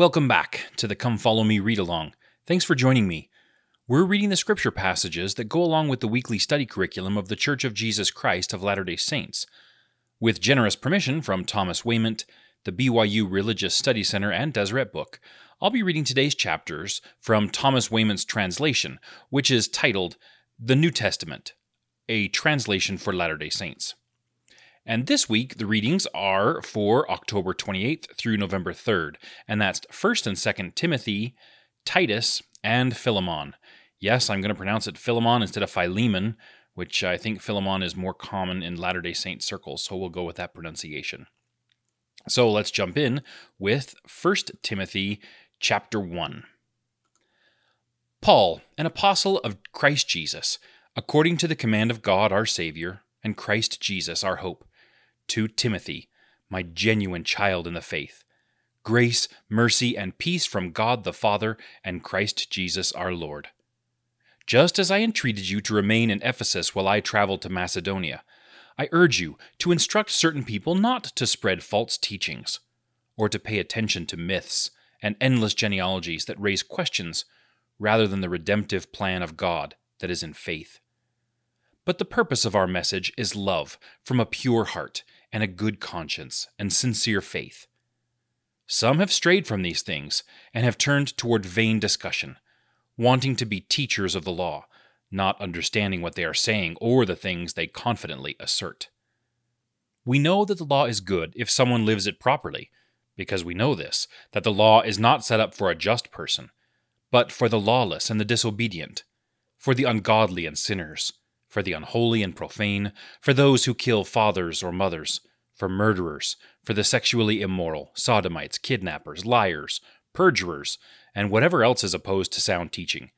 Welcome back to the Come Follow Me read along. Thanks for joining me. We're reading the scripture passages that go along with the weekly study curriculum of the Church of Jesus Christ of Latter day Saints. With generous permission from Thomas Wayment, the BYU Religious Study Center, and Deseret Book, I'll be reading today's chapters from Thomas Wayment's translation, which is titled The New Testament, a translation for Latter day Saints. And this week, the readings are for October 28th through November 3rd, and that's 1st and 2nd Timothy, Titus, and Philemon. Yes, I'm going to pronounce it Philemon instead of Philemon, which I think Philemon is more common in Latter day Saint circles, so we'll go with that pronunciation. So let's jump in with 1 Timothy chapter 1. Paul, an apostle of Christ Jesus, according to the command of God our Savior, and Christ Jesus our hope, to Timothy, my genuine child in the faith. Grace, mercy, and peace from God the Father and Christ Jesus our Lord just as I entreated you to remain in Ephesus while I traveled to Macedonia. I urge you to instruct certain people not to spread false teachings, or to pay attention to myths and endless genealogies that raise questions rather than the redemptive plan of God that is in faith. But the purpose of our message is love from a pure heart and a good conscience and sincere faith. Some have strayed from these things and have turned toward vain discussion wanting to be teachers of the law, not understanding what they are saying or the things they confidently assert. We know that the law is good if someone lives it properly, because we know this, that the law is not set up for a just person, but for the lawless and the disobedient, for the ungodly and sinners, for the unholy and profane, for those who kill fathers or mothers, for murderers, for the sexually immoral, sodomites, kidnappers, liars, perjurers, and whatever else is opposed to sound teaching,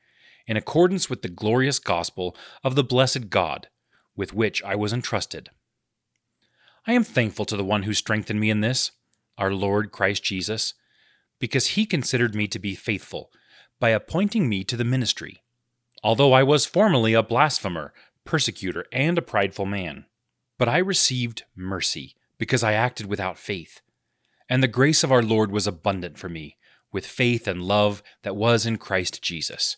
in accordance with the glorious gospel of the blessed God, with which I was entrusted. I am thankful to the one who strengthened me in this, our Lord Christ Jesus, because he considered me to be faithful by appointing me to the ministry, although I was formerly a blasphemer, persecutor, and a prideful man. But I received mercy because I acted without faith, and the grace of our Lord was abundant for me with faith and love that was in Christ Jesus.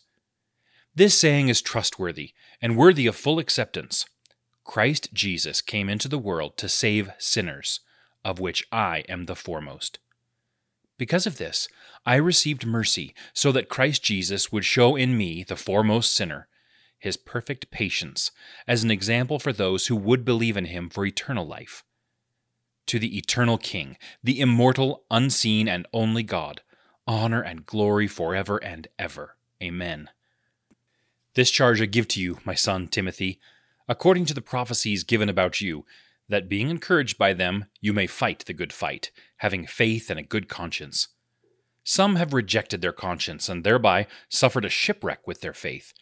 This saying is trustworthy and worthy of full acceptance. Christ Jesus came into the world to save sinners, of which I am the foremost. Because of this, I received mercy, so that Christ Jesus would show in me, the foremost sinner, his perfect patience, as an example for those who would believe in him for eternal life. To the eternal King, the immortal, unseen, and only God, honor and glory forever and ever. Amen. This charge I give to you, my son Timothy, according to the prophecies given about you, that being encouraged by them, you may fight the good fight, having faith and a good conscience. Some have rejected their conscience, and thereby suffered a shipwreck with their faith,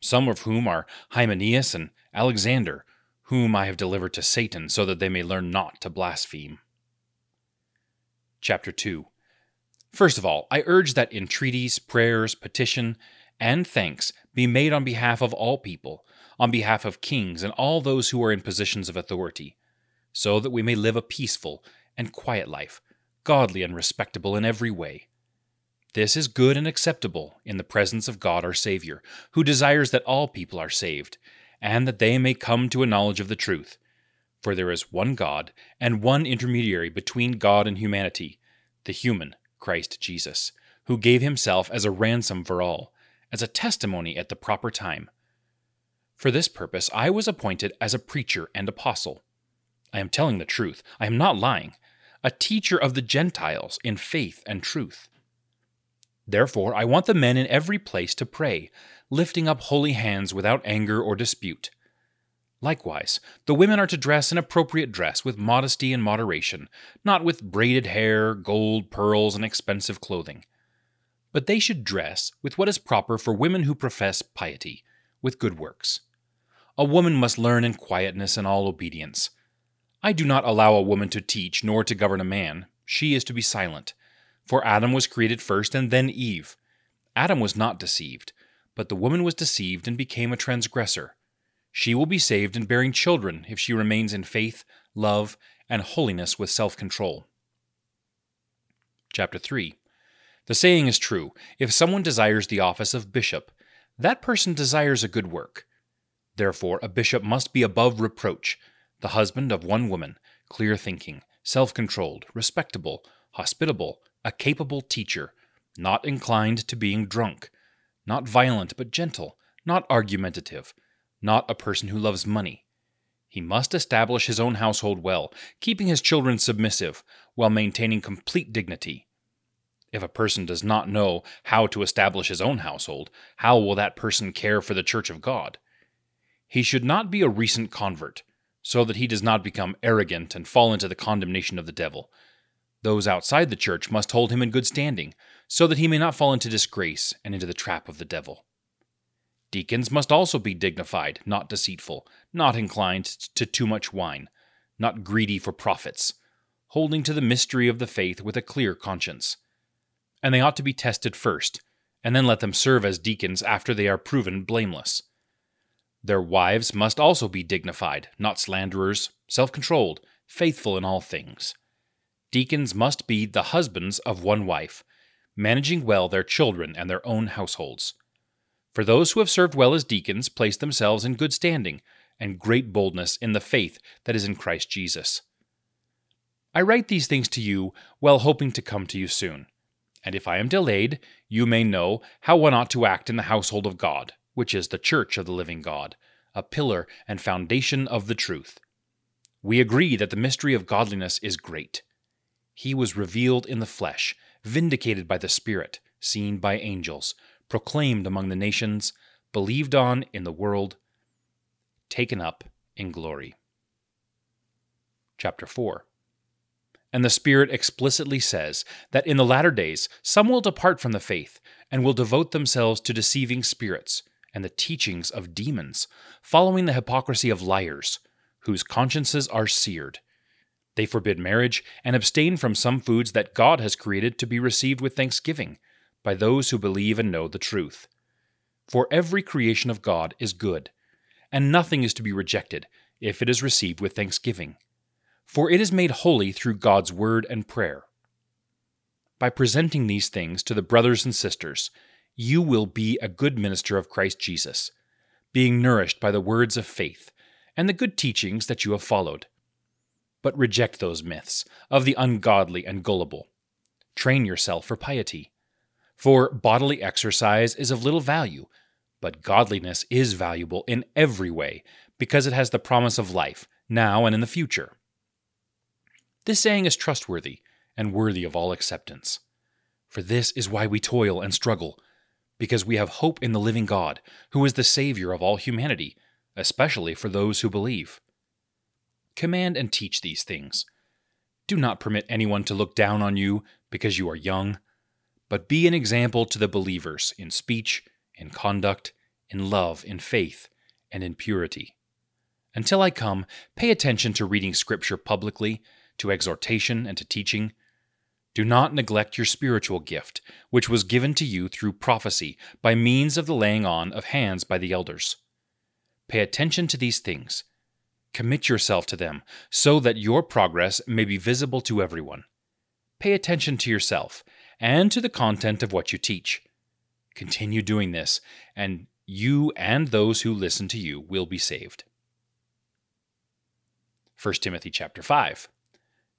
some of whom are Hymenaeus and Alexander, whom I have delivered to Satan, so that they may learn not to blaspheme. Chapter 2 First of all, I urge that entreaties, prayers, petition, and thanks be made on behalf of all people, on behalf of kings and all those who are in positions of authority, so that we may live a peaceful and quiet life, godly and respectable in every way. This is good and acceptable in the presence of God our Savior, who desires that all people are saved, and that they may come to a knowledge of the truth. For there is one God, and one intermediary between God and humanity, the human Christ Jesus, who gave himself as a ransom for all, as a testimony at the proper time. For this purpose I was appointed as a preacher and apostle. I am telling the truth, I am not lying, a teacher of the Gentiles in faith and truth. Therefore, I want the men in every place to pray, lifting up holy hands without anger or dispute. Likewise, the women are to dress in appropriate dress with modesty and moderation, not with braided hair, gold, pearls, and expensive clothing. But they should dress with what is proper for women who profess piety, with good works. A woman must learn in quietness and all obedience. I do not allow a woman to teach nor to govern a man. She is to be silent. For Adam was created first and then Eve. Adam was not deceived, but the woman was deceived and became a transgressor. She will be saved in bearing children if she remains in faith, love, and holiness with self control. Chapter 3 The saying is true if someone desires the office of bishop, that person desires a good work. Therefore, a bishop must be above reproach, the husband of one woman, clear thinking, self controlled, respectable, hospitable, a capable teacher, not inclined to being drunk, not violent but gentle, not argumentative, not a person who loves money. He must establish his own household well, keeping his children submissive, while maintaining complete dignity. If a person does not know how to establish his own household, how will that person care for the church of God? He should not be a recent convert, so that he does not become arrogant and fall into the condemnation of the devil. Those outside the church must hold him in good standing, so that he may not fall into disgrace and into the trap of the devil. Deacons must also be dignified, not deceitful, not inclined to too much wine, not greedy for profits, holding to the mystery of the faith with a clear conscience and they ought to be tested first, and then let them serve as deacons after they are proven blameless. Their wives must also be dignified, not slanderers, self controlled, faithful in all things. Deacons must be the husbands of one wife, managing well their children and their own households. For those who have served well as deacons place themselves in good standing and great boldness in the faith that is in Christ Jesus. I write these things to you while hoping to come to you soon. And if I am delayed, you may know how one ought to act in the household of God, which is the church of the living God, a pillar and foundation of the truth. We agree that the mystery of godliness is great. He was revealed in the flesh, vindicated by the Spirit, seen by angels, proclaimed among the nations, believed on in the world, taken up in glory. Chapter 4 and the Spirit explicitly says that in the latter days some will depart from the faith and will devote themselves to deceiving spirits and the teachings of demons, following the hypocrisy of liars, whose consciences are seared. They forbid marriage and abstain from some foods that God has created to be received with thanksgiving by those who believe and know the truth. For every creation of God is good, and nothing is to be rejected if it is received with thanksgiving for it is made holy through God's word and prayer. By presenting these things to the brothers and sisters, you will be a good minister of Christ Jesus, being nourished by the words of faith and the good teachings that you have followed. But reject those myths of the ungodly and gullible. Train yourself for piety. For bodily exercise is of little value, but godliness is valuable in every way because it has the promise of life, now and in the future. This saying is trustworthy and worthy of all acceptance. For this is why we toil and struggle, because we have hope in the living God, who is the Savior of all humanity, especially for those who believe. Command and teach these things. Do not permit anyone to look down on you because you are young, but be an example to the believers in speech, in conduct, in love, in faith, and in purity. Until I come, pay attention to reading Scripture publicly to exhortation, and to teaching. Do not neglect your spiritual gift, which was given to you through prophecy by means of the laying on of hands by the elders. Pay attention to these things. Commit yourself to them, so that your progress may be visible to everyone. Pay attention to yourself and to the content of what you teach. Continue doing this, and you and those who listen to you will be saved. 1 Timothy chapter 5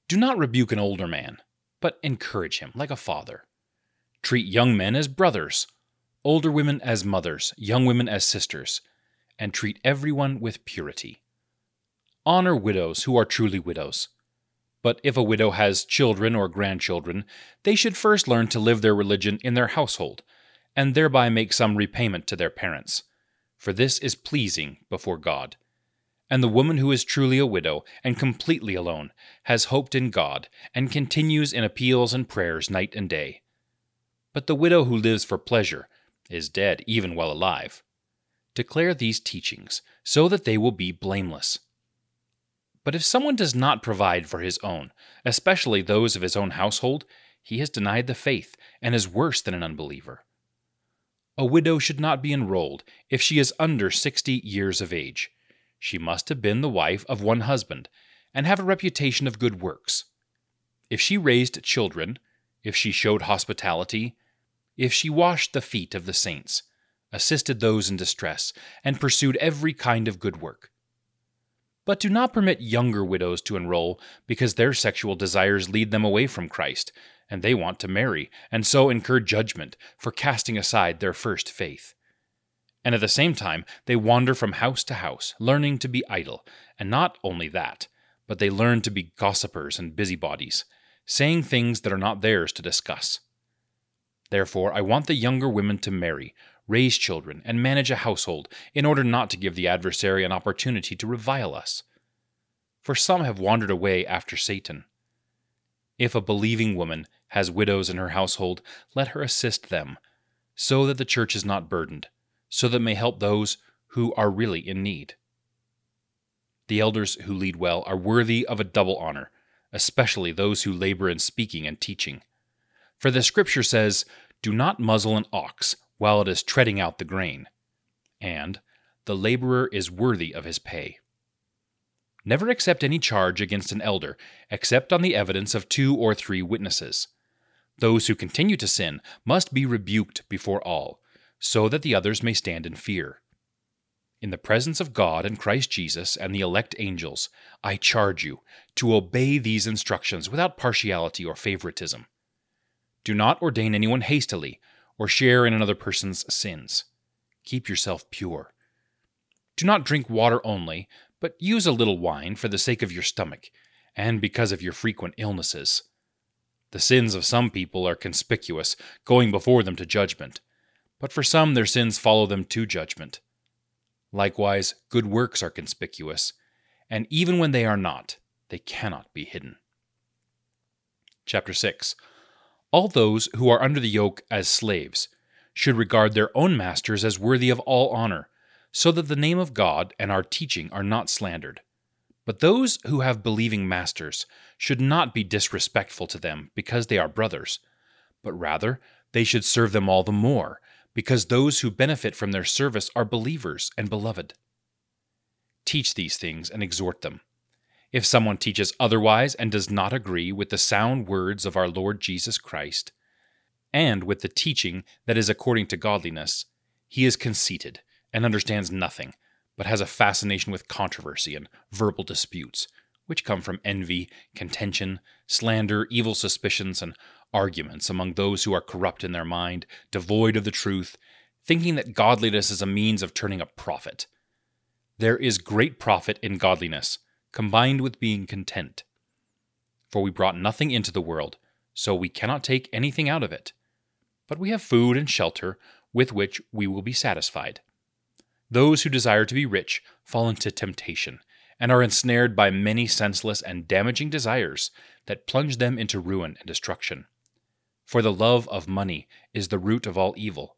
do not rebuke an older man, but encourage him like a father. Treat young men as brothers, older women as mothers, young women as sisters, and treat everyone with purity. Honor widows who are truly widows. But if a widow has children or grandchildren, they should first learn to live their religion in their household, and thereby make some repayment to their parents. For this is pleasing before God. And the woman who is truly a widow and completely alone has hoped in God and continues in appeals and prayers night and day. But the widow who lives for pleasure is dead even while alive. Declare these teachings so that they will be blameless. But if someone does not provide for his own, especially those of his own household, he has denied the faith and is worse than an unbeliever. A widow should not be enrolled if she is under sixty years of age she must have been the wife of one husband, and have a reputation of good works. If she raised children, if she showed hospitality, if she washed the feet of the saints, assisted those in distress, and pursued every kind of good work. But do not permit younger widows to enroll because their sexual desires lead them away from Christ, and they want to marry, and so incur judgment for casting aside their first faith. And at the same time, they wander from house to house, learning to be idle, and not only that, but they learn to be gossipers and busybodies, saying things that are not theirs to discuss. Therefore, I want the younger women to marry, raise children, and manage a household, in order not to give the adversary an opportunity to revile us. For some have wandered away after Satan. If a believing woman has widows in her household, let her assist them, so that the church is not burdened, so that may help those who are really in need. The elders who lead well are worthy of a double honor, especially those who labor in speaking and teaching. For the Scripture says, Do not muzzle an ox while it is treading out the grain, and the laborer is worthy of his pay. Never accept any charge against an elder except on the evidence of two or three witnesses. Those who continue to sin must be rebuked before all, so that the others may stand in fear. In the presence of God and Christ Jesus and the elect angels, I charge you to obey these instructions without partiality or favoritism. Do not ordain anyone hastily or share in another person's sins. Keep yourself pure. Do not drink water only, but use a little wine for the sake of your stomach, and because of your frequent illnesses. The sins of some people are conspicuous, going before them to judgment, but for some their sins follow them to judgment. Likewise, good works are conspicuous, and even when they are not, they cannot be hidden. Chapter 6 all those who are under the yoke as slaves should regard their own masters as worthy of all honor, so that the name of God and our teaching are not slandered. But those who have believing masters should not be disrespectful to them because they are brothers, but rather they should serve them all the more, because those who benefit from their service are believers and beloved. Teach these things and exhort them. If someone teaches otherwise and does not agree with the sound words of our Lord Jesus Christ, and with the teaching that is according to godliness, he is conceited and understands nothing, but has a fascination with controversy and verbal disputes, which come from envy, contention, slander, evil suspicions, and arguments among those who are corrupt in their mind, devoid of the truth, thinking that godliness is a means of turning a profit. There is great profit in godliness combined with being content. For we brought nothing into the world, so we cannot take anything out of it. But we have food and shelter with which we will be satisfied. Those who desire to be rich fall into temptation and are ensnared by many senseless and damaging desires that plunge them into ruin and destruction. For the love of money is the root of all evil,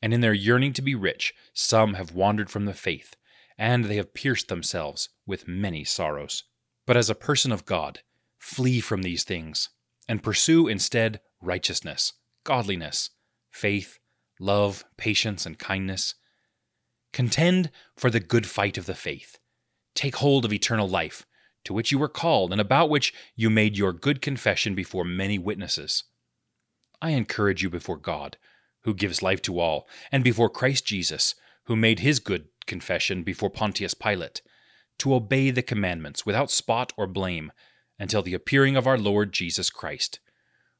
and in their yearning to be rich, some have wandered from the faith and they have pierced themselves with many sorrows. But as a person of God, flee from these things, and pursue instead righteousness, godliness, faith, love, patience, and kindness. Contend for the good fight of the faith. Take hold of eternal life, to which you were called, and about which you made your good confession before many witnesses. I encourage you before God, who gives life to all, and before Christ Jesus, who made his good confession before Pontius Pilate, to obey the commandments without spot or blame until the appearing of our Lord Jesus Christ,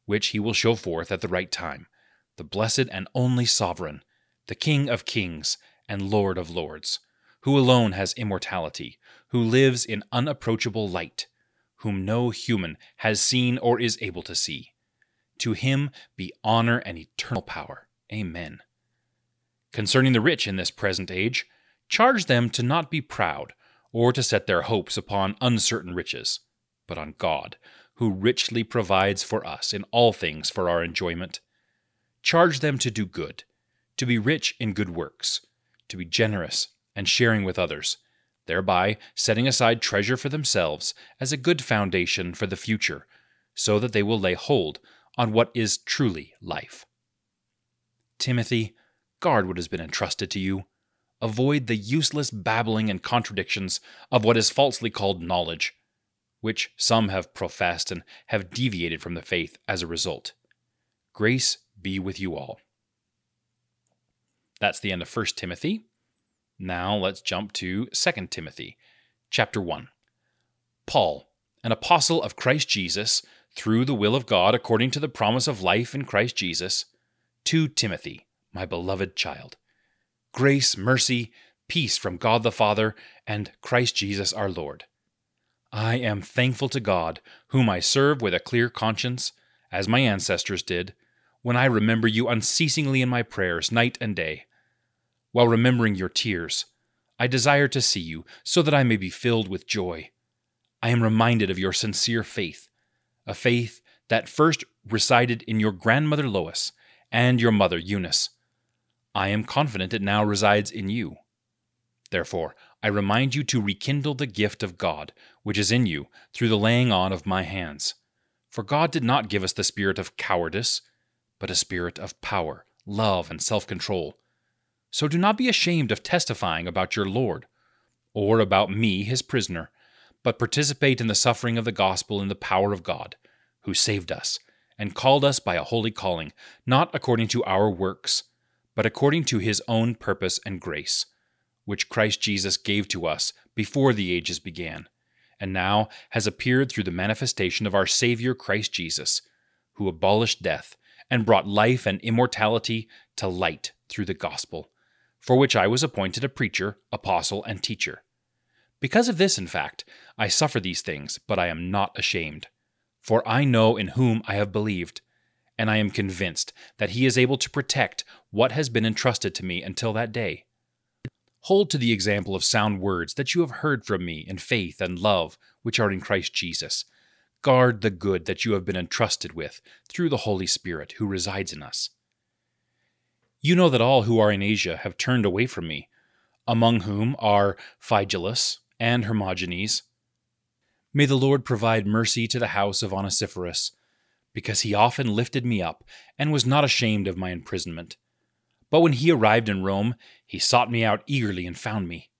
which he will show forth at the right time, the blessed and only sovereign, the King of kings and Lord of lords, who alone has immortality, who lives in unapproachable light, whom no human has seen or is able to see. To him be honor and eternal power. Amen. Concerning the rich in this present age, charge them to not be proud, or to set their hopes upon uncertain riches, but on God, who richly provides for us in all things for our enjoyment. Charge them to do good, to be rich in good works, to be generous and sharing with others, thereby setting aside treasure for themselves as a good foundation for the future, so that they will lay hold on what is truly life. Timothy, guard what has been entrusted to you avoid the useless babbling and contradictions of what is falsely called knowledge, which some have professed and have deviated from the faith as a result. Grace be with you all. That's the end of 1 Timothy. Now let's jump to 2 Timothy, chapter 1. Paul, an apostle of Christ Jesus, through the will of God, according to the promise of life in Christ Jesus, to Timothy, my beloved child. Grace, mercy, peace from God the Father and Christ Jesus our Lord. I am thankful to God, whom I serve with a clear conscience, as my ancestors did, when I remember you unceasingly in my prayers night and day. While remembering your tears, I desire to see you so that I may be filled with joy. I am reminded of your sincere faith, a faith that first resided in your grandmother Lois and your mother Eunice. I am confident it now resides in you. Therefore, I remind you to rekindle the gift of God, which is in you, through the laying on of my hands. For God did not give us the spirit of cowardice, but a spirit of power, love, and self control. So do not be ashamed of testifying about your Lord, or about me, his prisoner, but participate in the suffering of the gospel in the power of God, who saved us, and called us by a holy calling, not according to our works, but according to his own purpose and grace which Christ Jesus gave to us before the ages began, and now has appeared through the manifestation of our Savior Christ Jesus, who abolished death and brought life and immortality to light through the gospel, for which I was appointed a preacher, apostle, and teacher. Because of this, in fact, I suffer these things, but I am not ashamed. For I know in whom I have believed, and I am convinced that he is able to protect what has been entrusted to me until that day. Hold to the example of sound words that you have heard from me in faith and love which are in Christ Jesus. Guard the good that you have been entrusted with through the Holy Spirit who resides in us. You know that all who are in Asia have turned away from me, among whom are Phygelus and Hermogenes. May the Lord provide mercy to the house of Onesiphorus, because he often lifted me up and was not ashamed of my imprisonment. But when he arrived in Rome, he sought me out eagerly and found me.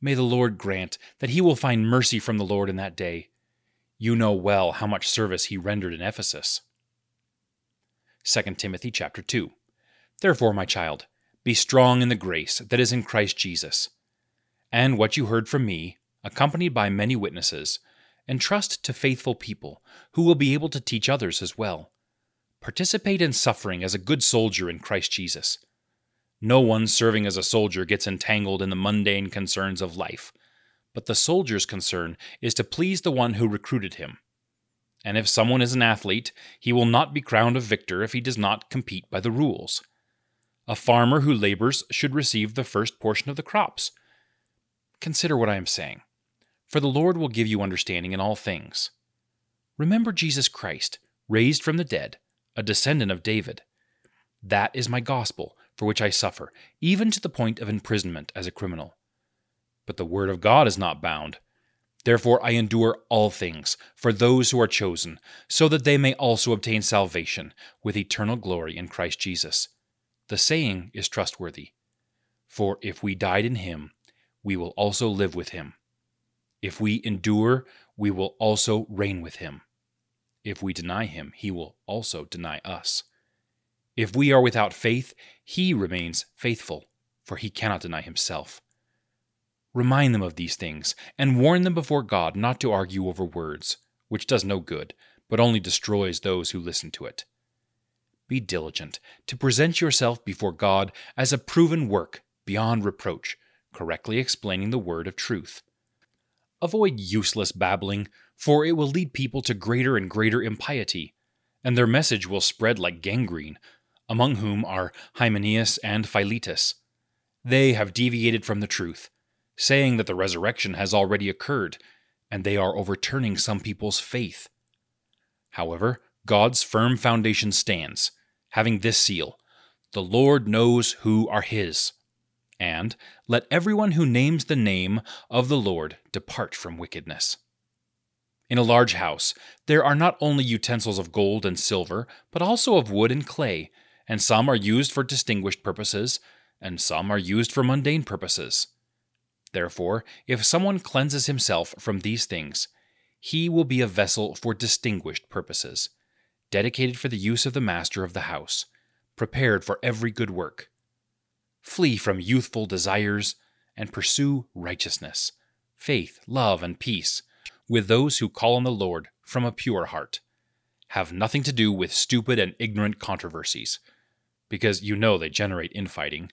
May the Lord grant that he will find mercy from the Lord in that day. You know well how much service he rendered in Ephesus. 2 Timothy chapter 2. Therefore, my child, be strong in the grace that is in Christ Jesus. And what you heard from me, accompanied by many witnesses, entrust to faithful people who will be able to teach others as well. Participate in suffering as a good soldier in Christ Jesus. No one serving as a soldier gets entangled in the mundane concerns of life, but the soldier's concern is to please the one who recruited him. And if someone is an athlete, he will not be crowned a victor if he does not compete by the rules. A farmer who labors should receive the first portion of the crops. Consider what I am saying, for the Lord will give you understanding in all things. Remember Jesus Christ, raised from the dead, a descendant of David. That is my gospel for which I suffer, even to the point of imprisonment as a criminal. But the word of God is not bound. Therefore I endure all things for those who are chosen, so that they may also obtain salvation with eternal glory in Christ Jesus. The saying is trustworthy. For if we died in him, we will also live with him. If we endure, we will also reign with him. If we deny him, he will also deny us. If we are without faith, he remains faithful, for he cannot deny himself. Remind them of these things, and warn them before God not to argue over words, which does no good, but only destroys those who listen to it. Be diligent to present yourself before God as a proven work beyond reproach, correctly explaining the word of truth. Avoid useless babbling, for it will lead people to greater and greater impiety, and their message will spread like gangrene, among whom are Hymenaeus and Philetus. They have deviated from the truth, saying that the resurrection has already occurred, and they are overturning some people's faith. However, God's firm foundation stands, having this seal The Lord knows who are his. And let everyone who names the name of the Lord depart from wickedness. In a large house, there are not only utensils of gold and silver, but also of wood and clay, and some are used for distinguished purposes, and some are used for mundane purposes. Therefore, if someone cleanses himself from these things, he will be a vessel for distinguished purposes, dedicated for the use of the master of the house, prepared for every good work. Flee from youthful desires and pursue righteousness, faith, love, and peace with those who call on the Lord from a pure heart. Have nothing to do with stupid and ignorant controversies, because you know they generate infighting.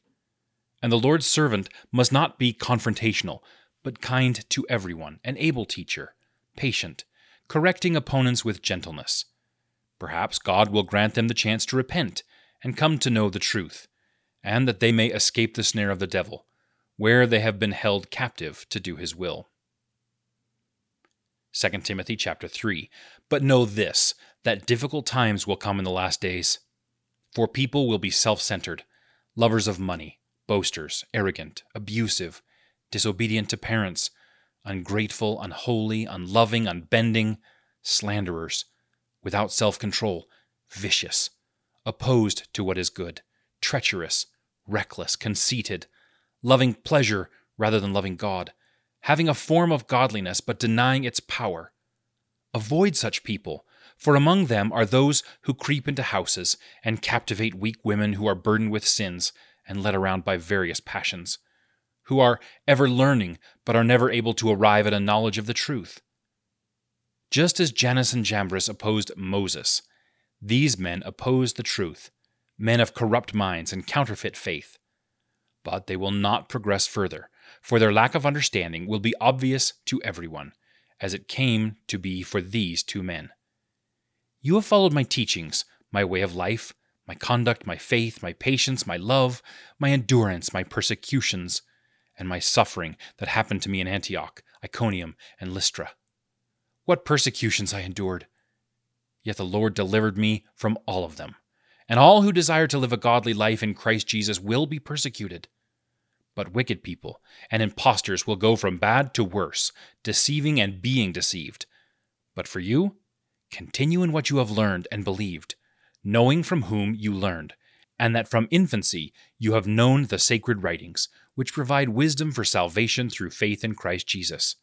And the Lord's servant must not be confrontational, but kind to everyone, an able teacher, patient, correcting opponents with gentleness. Perhaps God will grant them the chance to repent and come to know the truth, and that they may escape the snare of the devil, where they have been held captive to do his will. 2 Timothy chapter 3 But know this that difficult times will come in the last days for people will be self-centered lovers of money boasters arrogant abusive disobedient to parents ungrateful unholy unloving unbending slanderers without self-control vicious opposed to what is good treacherous reckless conceited loving pleasure rather than loving God having a form of godliness but denying its power. Avoid such people, for among them are those who creep into houses and captivate weak women who are burdened with sins and led around by various passions, who are ever learning but are never able to arrive at a knowledge of the truth. Just as Jannes and Jambres opposed Moses, these men oppose the truth, men of corrupt minds and counterfeit faith. But they will not progress further for their lack of understanding will be obvious to everyone, as it came to be for these two men. You have followed my teachings, my way of life, my conduct, my faith, my patience, my love, my endurance, my persecutions, and my suffering that happened to me in Antioch, Iconium, and Lystra. What persecutions I endured! Yet the Lord delivered me from all of them. And all who desire to live a godly life in Christ Jesus will be persecuted. But wicked people and impostors will go from bad to worse, deceiving and being deceived. But for you, continue in what you have learned and believed, knowing from whom you learned, and that from infancy you have known the sacred writings, which provide wisdom for salvation through faith in Christ Jesus.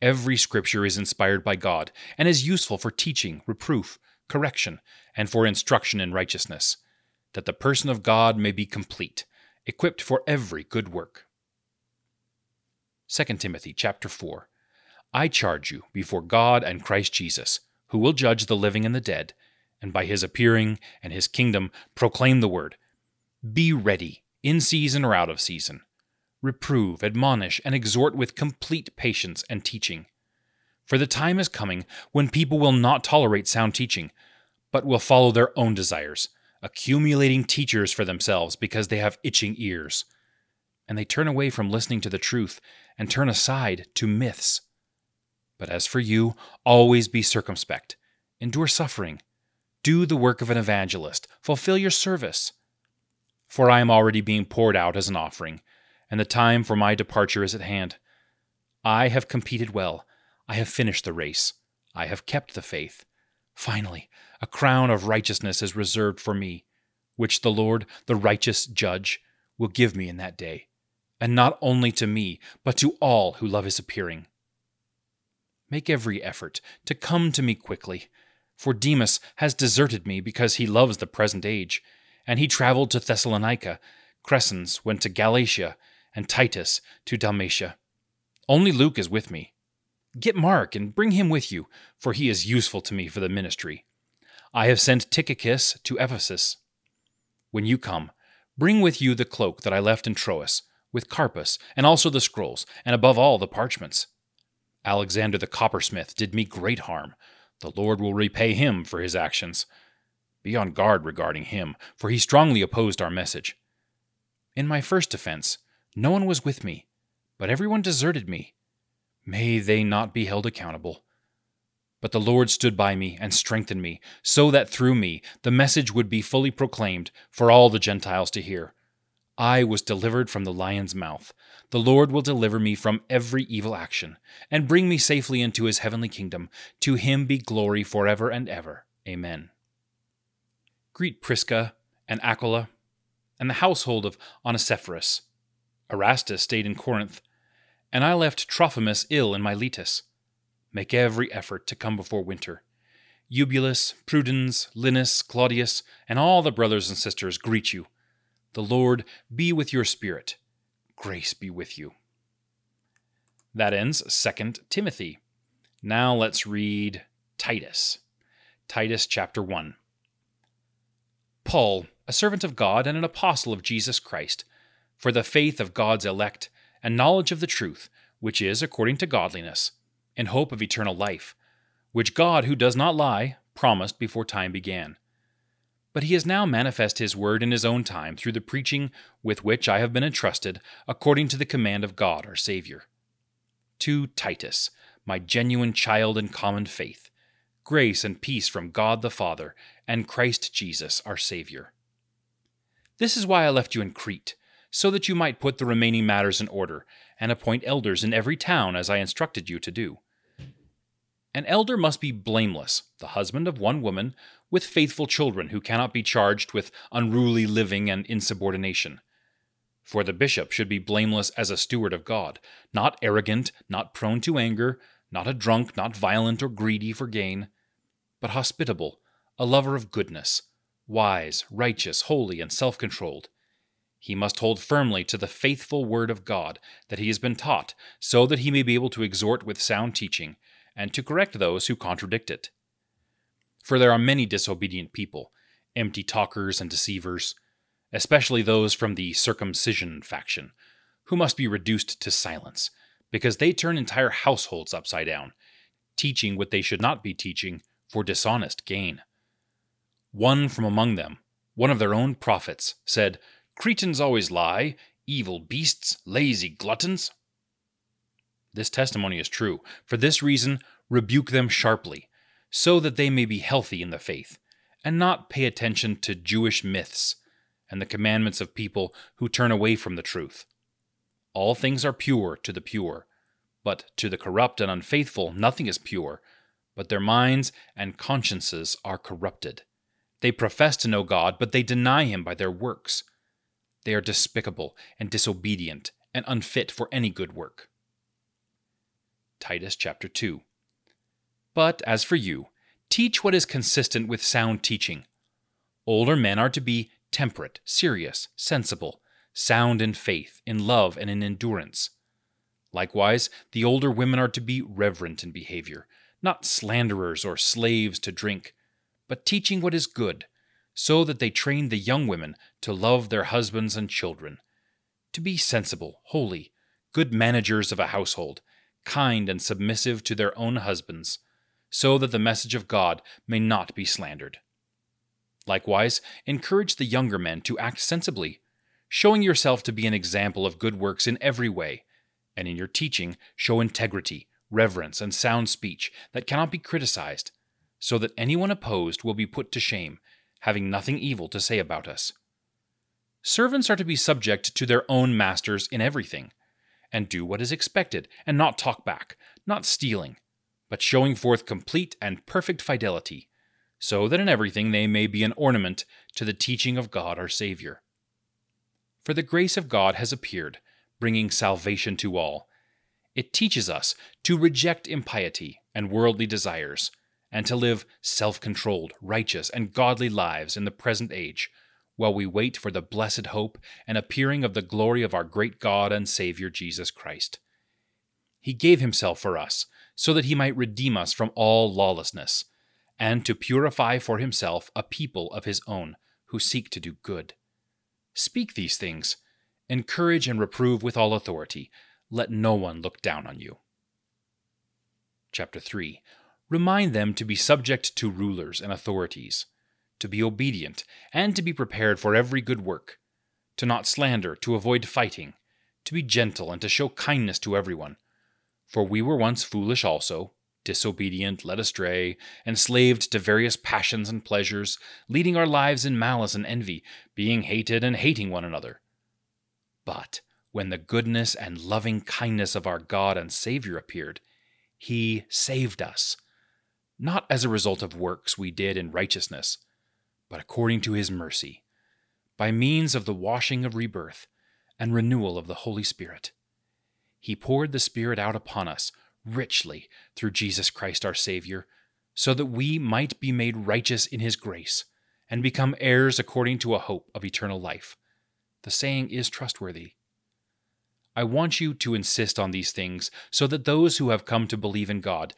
Every scripture is inspired by God and is useful for teaching, reproof, correction, and for instruction in righteousness, that the person of God may be complete equipped for every good work. 2 Timothy chapter 4 I charge you before God and Christ Jesus, who will judge the living and the dead, and by his appearing and his kingdom proclaim the word. Be ready, in season or out of season. Reprove, admonish, and exhort with complete patience and teaching. For the time is coming when people will not tolerate sound teaching, but will follow their own desires accumulating teachers for themselves because they have itching ears. And they turn away from listening to the truth and turn aside to myths. But as for you, always be circumspect, endure suffering, do the work of an evangelist, fulfill your service. For I am already being poured out as an offering, and the time for my departure is at hand. I have competed well, I have finished the race, I have kept the faith. Finally, a crown of righteousness is reserved for me, which the Lord, the righteous judge, will give me in that day, and not only to me, but to all who love his appearing. Make every effort to come to me quickly, for Demas has deserted me because he loves the present age, and he traveled to Thessalonica. Crescens went to Galatia, and Titus to Dalmatia. Only Luke is with me. Get Mark and bring him with you, for he is useful to me for the ministry. I have sent Tychicus to Ephesus. When you come, bring with you the cloak that I left in Troas, with Carpus, and also the scrolls, and above all the parchments. Alexander the coppersmith did me great harm. The Lord will repay him for his actions. Be on guard regarding him, for he strongly opposed our message. In my first defense, no one was with me, but everyone deserted me. May they not be held accountable. But the Lord stood by me and strengthened me, so that through me the message would be fully proclaimed for all the Gentiles to hear. I was delivered from the lion's mouth. The Lord will deliver me from every evil action, and bring me safely into his heavenly kingdom. To him be glory forever and ever. Amen. Greet Prisca and Aquila and the household of Onesiphorus. Erastus stayed in Corinth, and I left Trophimus ill in Miletus. Make every effort to come before winter. Eubulus, Pudens, Linus, Claudius, and all the brothers and sisters greet you. The Lord be with your spirit. Grace be with you. That ends 2 Timothy. Now let's read Titus. Titus chapter 1. Paul, a servant of God and an apostle of Jesus Christ, for the faith of God's elect and knowledge of the truth, which is according to godliness, in hope of eternal life which God, who does not lie, promised before time began. But he has now manifest his word in his own time through the preaching with which I have been entrusted, according to the command of God our Saviour. To Titus, my genuine child in common faith, grace and peace from God the Father and Christ Jesus our Saviour. This is why I left you in Crete, so that you might put the remaining matters in order, and appoint elders in every town as I instructed you to do. An elder must be blameless, the husband of one woman, with faithful children who cannot be charged with unruly living and insubordination. For the bishop should be blameless as a steward of God, not arrogant, not prone to anger, not a drunk, not violent or greedy for gain, but hospitable, a lover of goodness, wise, righteous, holy, and self controlled. He must hold firmly to the faithful word of God that he has been taught, so that he may be able to exhort with sound teaching and to correct those who contradict it. For there are many disobedient people, empty talkers and deceivers, especially those from the circumcision faction, who must be reduced to silence, because they turn entire households upside down, teaching what they should not be teaching for dishonest gain. One from among them, one of their own prophets, said, Cretans always lie, evil beasts, lazy gluttons. This testimony is true. For this reason, rebuke them sharply, so that they may be healthy in the faith, and not pay attention to Jewish myths and the commandments of people who turn away from the truth. All things are pure to the pure, but to the corrupt and unfaithful nothing is pure, but their minds and consciences are corrupted. They profess to know God, but they deny Him by their works. They are despicable and disobedient and unfit for any good work. Titus chapter 2. But as for you, teach what is consistent with sound teaching. Older men are to be temperate, serious, sensible, sound in faith, in love, and in endurance. Likewise, the older women are to be reverent in behavior, not slanderers or slaves to drink, but teaching what is good, so that they train the young women to love their husbands and children, to be sensible, holy, good managers of a household, kind and submissive to their own husbands, so that the message of God may not be slandered. Likewise, encourage the younger men to act sensibly, showing yourself to be an example of good works in every way, and in your teaching show integrity, reverence, and sound speech that cannot be criticized, so that anyone opposed will be put to shame, having nothing evil to say about us. Servants are to be subject to their own masters in everything and do what is expected, and not talk back, not stealing, but showing forth complete and perfect fidelity, so that in everything they may be an ornament to the teaching of God our Saviour. For the grace of God has appeared, bringing salvation to all. It teaches us to reject impiety and worldly desires, and to live self controlled, righteous, and godly lives in the present age while we wait for the blessed hope and appearing of the glory of our great God and Saviour Jesus Christ. He gave himself for us, so that he might redeem us from all lawlessness, and to purify for himself a people of his own who seek to do good. Speak these things, encourage and reprove with all authority. Let no one look down on you. Chapter 3 Remind them to be subject to rulers and authorities to be obedient, and to be prepared for every good work, to not slander, to avoid fighting, to be gentle, and to show kindness to everyone. For we were once foolish also, disobedient, led astray, enslaved to various passions and pleasures, leading our lives in malice and envy, being hated and hating one another. But when the goodness and loving kindness of our God and Saviour appeared, He saved us, not as a result of works we did in righteousness but according to his mercy, by means of the washing of rebirth and renewal of the Holy Spirit. He poured the Spirit out upon us richly through Jesus Christ our Savior, so that we might be made righteous in his grace and become heirs according to a hope of eternal life. The saying is trustworthy. I want you to insist on these things so that those who have come to believe in God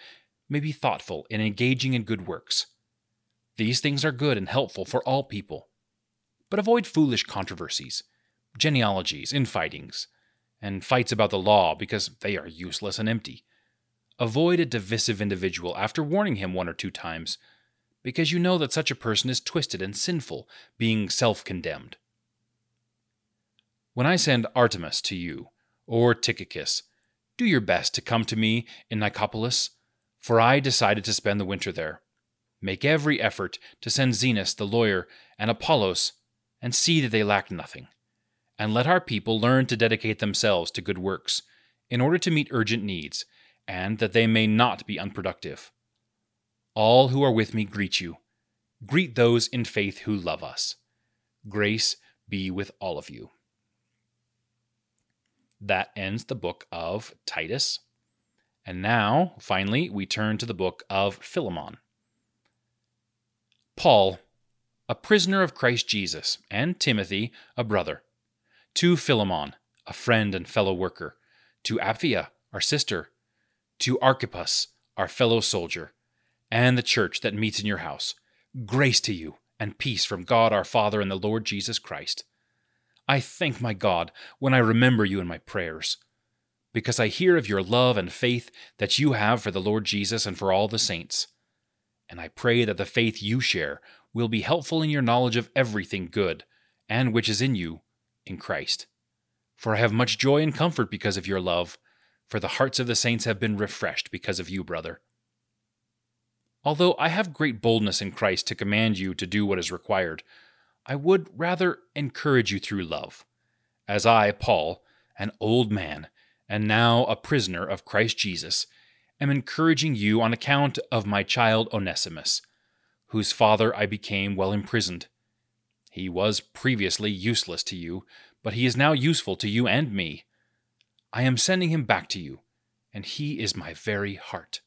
may be thoughtful and engaging in good works. These things are good and helpful for all people. But avoid foolish controversies, genealogies, infightings, and fights about the law because they are useless and empty. Avoid a divisive individual after warning him one or two times, because you know that such a person is twisted and sinful, being self condemned. When I send Artemas to you, or Tychicus, do your best to come to me in Nicopolis, for I decided to spend the winter there. Make every effort to send Zenas the lawyer and Apollos, and see that they lack nothing. And let our people learn to dedicate themselves to good works, in order to meet urgent needs, and that they may not be unproductive. All who are with me greet you. Greet those in faith who love us. Grace be with all of you. That ends the book of Titus. And now, finally, we turn to the book of Philemon. Paul, a prisoner of Christ Jesus, and Timothy, a brother, to Philemon, a friend and fellow worker, to Apphia, our sister, to Archippus, our fellow soldier, and the church that meets in your house, grace to you and peace from God our Father and the Lord Jesus Christ. I thank my God when I remember you in my prayers, because I hear of your love and faith that you have for the Lord Jesus and for all the saints. And I pray that the faith you share will be helpful in your knowledge of everything good, and which is in you, in Christ. For I have much joy and comfort because of your love, for the hearts of the saints have been refreshed because of you, brother. Although I have great boldness in Christ to command you to do what is required, I would rather encourage you through love, as I, Paul, an old man, and now a prisoner of Christ Jesus, am encouraging you on account of my child Onesimus, whose father I became while imprisoned. He was previously useless to you, but he is now useful to you and me. I am sending him back to you, and he is my very heart.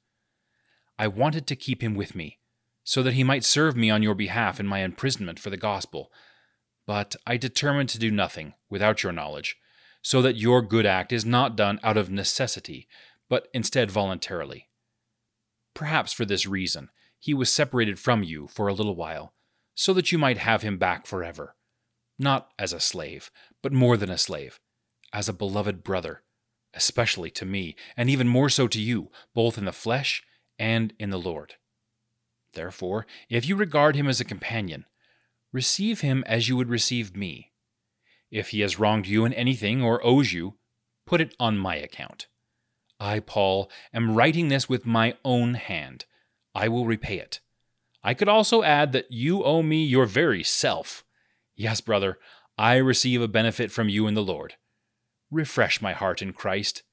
I wanted to keep him with me so that he might serve me on your behalf in my imprisonment for the gospel. But I determined to do nothing without your knowledge, so that your good act is not done out of necessity, but instead voluntarily. Perhaps for this reason, he was separated from you for a little while, so that you might have him back forever. Not as a slave, but more than a slave, as a beloved brother, especially to me, and even more so to you, both in the flesh and in the Lord. Therefore, if you regard him as a companion, receive him as you would receive me. If he has wronged you in anything or owes you, put it on my account. I, Paul, am writing this with my own hand. I will repay it. I could also add that you owe me your very self. Yes, brother, I receive a benefit from you in the Lord. Refresh my heart in Christ.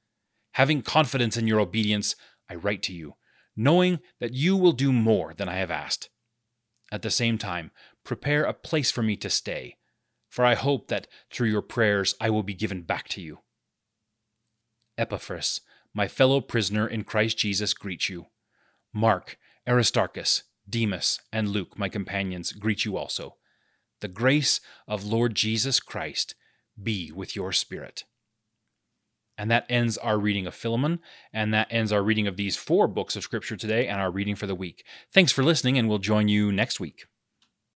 Having confidence in your obedience, I write to you knowing that you will do more than I have asked. At the same time, prepare a place for me to stay, for I hope that through your prayers I will be given back to you. Epaphras, my fellow prisoner in Christ Jesus, greets you. Mark, Aristarchus, Demas, and Luke, my companions, greet you also. The grace of Lord Jesus Christ be with your spirit. And that ends our reading of Philemon, and that ends our reading of these four books of Scripture today and our reading for the week. Thanks for listening, and we'll join you next week.